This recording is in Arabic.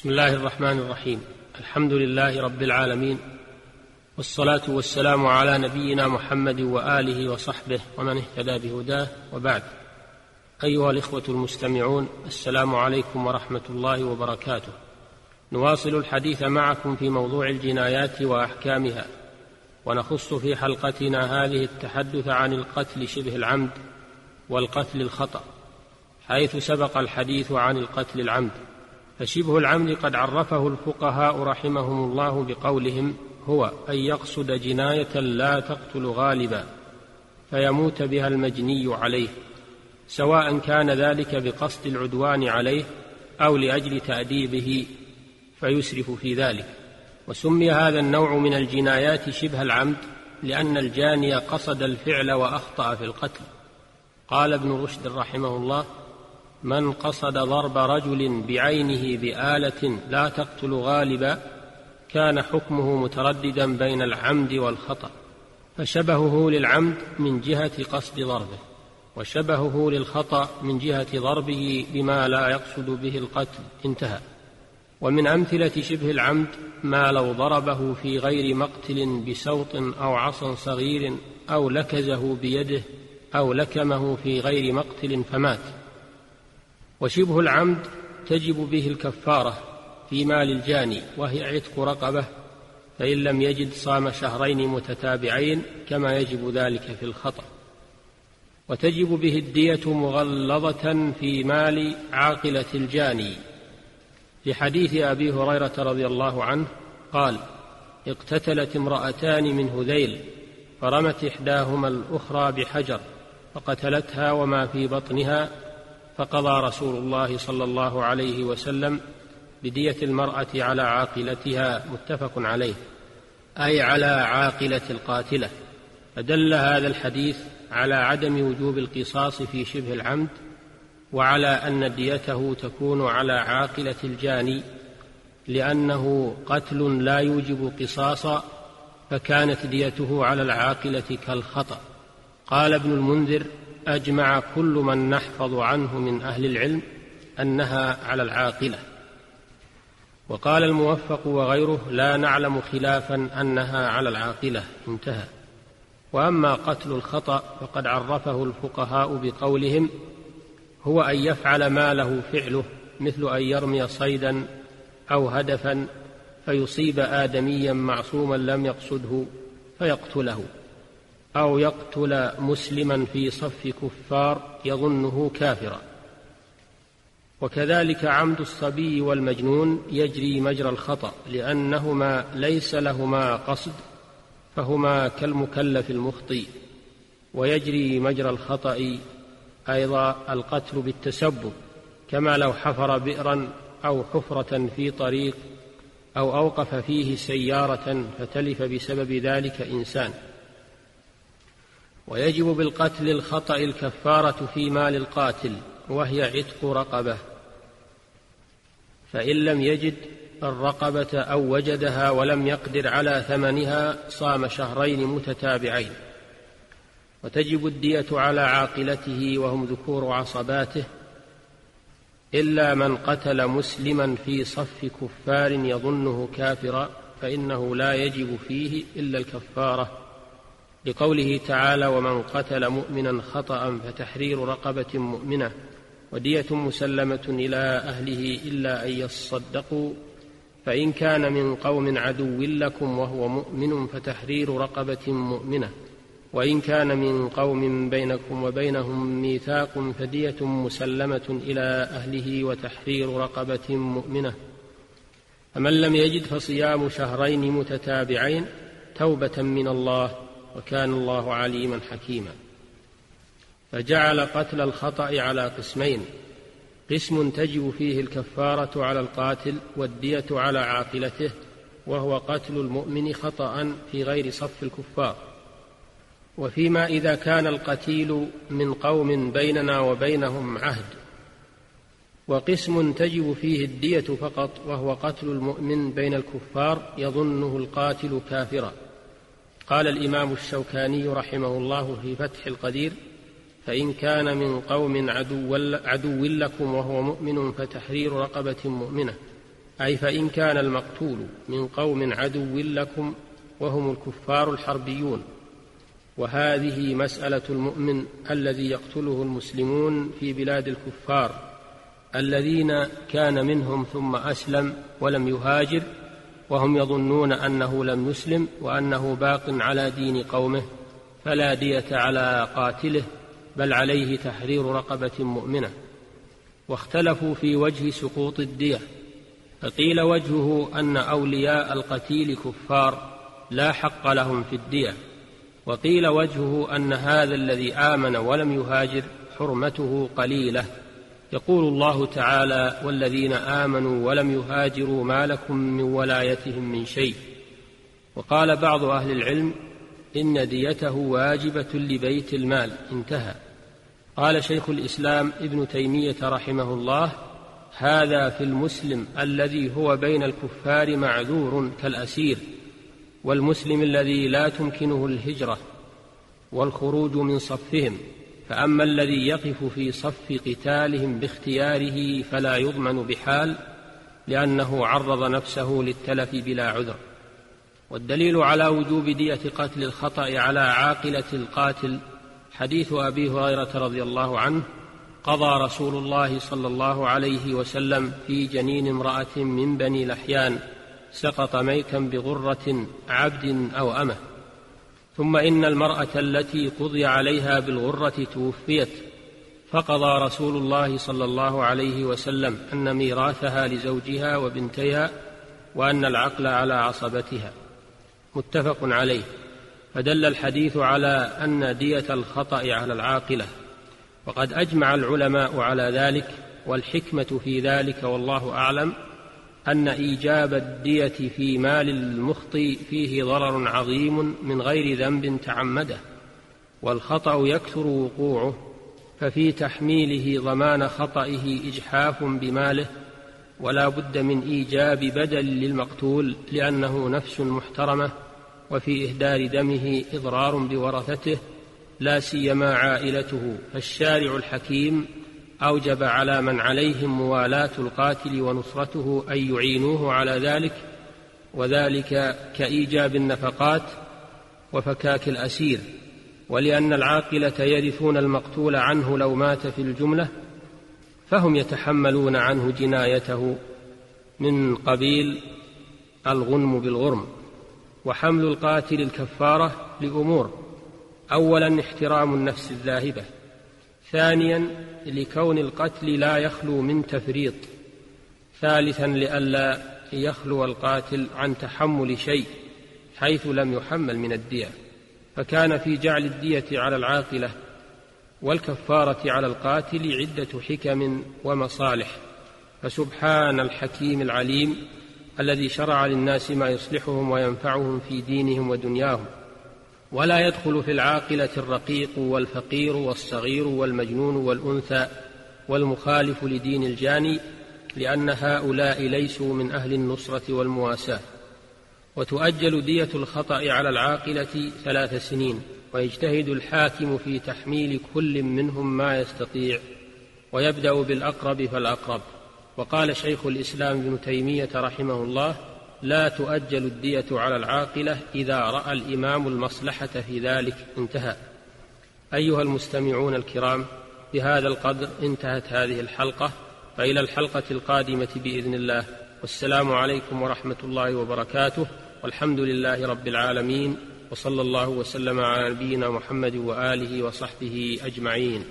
بسم الله الرحمن الرحيم. الحمد لله رب العالمين. والصلاة والسلام على نبينا محمد وآله وصحبه ومن اهتدى بهداه وبعد. أيها الإخوة المستمعون السلام عليكم ورحمة الله وبركاته. نواصل الحديث معكم في موضوع الجنايات وأحكامها. ونخص في حلقتنا هذه التحدث عن القتل شبه العمد والقتل الخطأ حيث سبق الحديث عن القتل العمد. فشبه العمد قد عرفه الفقهاء رحمهم الله بقولهم هو أن يقصد جناية لا تقتل غالبا فيموت بها المجني عليه سواء كان ذلك بقصد العدوان عليه أو لأجل تأديبه فيسرف في ذلك. وسمي هذا النوع من الجنايات شبه العمد لأن الجاني قصد الفعل وأخطأ في القتل. قال ابن رشد رحمه الله من قصد ضرب رجل بعينه بآلة لا تقتل غالبا كان حكمه مترددا بين العمد والخطأ فشبهه للعمد من جهة قصد ضربه وشبهه للخطأ من جهة ضربه بما لا يقصد به القتل انتهى. ومن أمثلة شبه العمد ما لو ضربه في غير مقتل بسوط أو عصا صغير أو لكزه بيده أو لكمه في غير مقتل فمات. وشبه العمد تجب به الكفارة في مال الجاني وهي عتق رقبة فإن لم يجد صام شهرين متتابعين كما يجب ذلك في الخطأ. وتجب به الدية مغلظة في مال عاقلة الجاني. لحديث أبي هريرة رضي الله عنه قال اقتتلت امرأتان من هذيل فرمت إحداهما الأخرى بحجر فقتلتها وما في بطنها فقضى رسول الله صلى الله عليه وسلم بدية المرأة على عاقلتها متفق عليه أي على عاقلة القاتلة. فدل هذا الحديث على عدم وجوب القصاص في شبه العمد وعلى أن ديته تكون على عاقلة الجاني لأنه قتل لا يوجب قصاصا فكانت ديته على العاقلة كالخطأ. قال ابن المنذر أجمع كل من نحفظ عنه من أهل العلم أنها على العاقلة. وقال الموفق وغيره لا نعلم خلافا أنها على العاقلة. انتهى. وأما قتل الخطأ فقد عرفه الفقهاء بقولهم هو أن يفعل ما له فعله مثل أن يرمي صيدا أو هدفا فيصيب ادميا معصوما لم يقصده فيقتله. أو يقتل مسلما في صف كفار يظنه كافرا. وكذلك عمد الصبي والمجنون يجري مجرى الخطأ لأنهما ليس لهما قصد فهما كالمكلف المخطئ. ويجري مجرى الخطأ أيضا القتل بالتسبب كما لو حفر بئرا أو حفرة في طريق أو أوقف فيه سيارة فتلف بسبب ذلك إنسان. ويجب بالقتل الخطأ الكفارة في مال القاتل وهي عتق رقبة. فإن لم يجد الرقبة أو وجدها ولم يقدر على ثمنها صام شهرين متتابعين. وتجب الدية على عاقلته وهم ذكور عصباته إلا من قتل مسلما في صف كفار يظنه كافرا فإنه لا يجب فيه إلا الكفارة. لقوله تعالى ومن قتل مؤمنا خطأ فتحرير رقبة مؤمنة ودية مسلمة إلى أهله إلا أن يصدقوا فإن كان من قوم عدو لكم وهو مؤمن فتحرير رقبة مؤمنة وإن كان من قوم بينكم وبينهم ميثاق فدية مسلمة إلى أهله وتحرير رقبة مؤمنة. فمن لم يجد فصيام شهرين متتابعين توبة من الله وكان الله عليما حكيما. فجعل قتل الخطأ على قسمين. قسم تجب فيه الكفارة على القاتل والدية على عاقلته وهو قتل المؤمن خطأ في غير صف الكفار. وفيما إذا كان القتيل من قوم بيننا وبينهم عهد. وقسم تجب فيه الدية فقط وهو قتل المؤمن بين الكفار يظنه القاتل كافرا. قال الإمام الشوكاني رحمه الله في فتح القدير فإن كان من قوم عدو, عدو لكم وهو مؤمن فتحرير رقبة مؤمنة أي فإن كان المقتول من قوم عدو لكم وهم الكفار الحربيون. وهذه مسألة المؤمن الذي يقتله المسلمون في بلاد الكفار الذين كان منهم ثم أسلم ولم يهاجر وهم يظنون أنه لم يسلم وأنه باق على دين قومه فلا دية على قاتله بل عليه تحرير رقبة مؤمنة. واختلفوا في وجه سقوط الدية. فقيل وجهه أن أولياء القتيل كفار لا حق لهم في الدية. وقيل وجهه أن هذا الذي آمن ولم يهاجر حرمته قليلة. يقول الله تعالى والذين آمنوا ولم يهاجروا ما لكم من ولايتهم من شيء. وقال بعض أهل العلم إن ديته واجبة لبيت المال. انتهى. قال شيخ الإسلام ابن تيمية رحمه الله هذا في المسلم الذي هو بين الكفار معذور كالأسير والمسلم الذي لا تمكنه الهجرة والخروج من صفهم. فأما الذي يقف في صف قتالهم باختياره فلا يضمن بحال لأنه عرض نفسه للتلف بلا عذر. والدليل على وجوب دية قتل الخطأ على عاقلة القاتل حديث أبي هريرة رضي الله عنه قضى رسول الله صلى الله عليه وسلم في جنين امرأة من بني لحيان سقط ميتا بغرة عبد أو أمة. ثم إن المرأة التي قضي عليها بالغرة توفيت فقضى رسول الله صلى الله عليه وسلم أن ميراثها لزوجها وبنتيها وأن العقل على عصبتها. متفق عليه. فدل الحديث على أن دية الخطأ على العاقلة. وقد أجمع العلماء على ذلك والحكمة في ذلك والله أعلم أن إيجاب الدية في مال المخطي فيه ضرر عظيم من غير ذنب تعمده والخطأ يكثر وقوعه ففي تحميله ضمان خطئه إجحاف بماله ولا بد من إيجاب بدل للمقتول لأنه نفس محترمة وفي إهدار دمه إضرار بورثته لا سيما عائلته فالشارع الحكيم أوجب على من عليهم موالاة القاتل ونصرته أن يعينوه على ذلك وذلك كإيجاب النفقات وفكاك الأسير ولأن العاقلة يرثون المقتول عنه لو مات في الجملة فهم يتحملون عنه جنايته من قبيل الغنم بالغرم وحمل القاتل الكفارة لأمور اولا احترام النفس الذاهبة ثانيا لكون القتل لا يخلو من تفريط. ثالثا لئلا يخلو القاتل عن تحمل شيء حيث لم يحمل من الدية. فكان في جعل الدية على العاقلة والكفارة على القاتل عدة حكم ومصالح. فسبحان الحكيم العليم الذي شرع للناس ما يصلحهم وينفعهم في دينهم ودنياهم. ولا يدخل في العاقلة الرقيق والفقير والصغير والمجنون والأنثى والمخالف لدين الجاني لأن هؤلاء ليسوا من أهل النصرة والمواساة. وتؤجل دية الخطأ على العاقلة ثلاث سنين ويجتهد الحاكم في تحميل كل منهم ما يستطيع ويبدأ بالأقرب فالأقرب. وقال شيخ الإسلام ابن تيمية رحمه الله لا تؤجل الدية على العاقلة إذا رأى الإمام المصلحة في ذلك انتهى. أيها المستمعون الكرام بهذا القدر انتهت هذه الحلقة فإلى الحلقة القادمة بإذن الله. والسلام عليكم ورحمة الله وبركاته. والحمد لله رب العالمين وصلى الله وسلم على نبينا محمد وآله وصحبه أجمعين.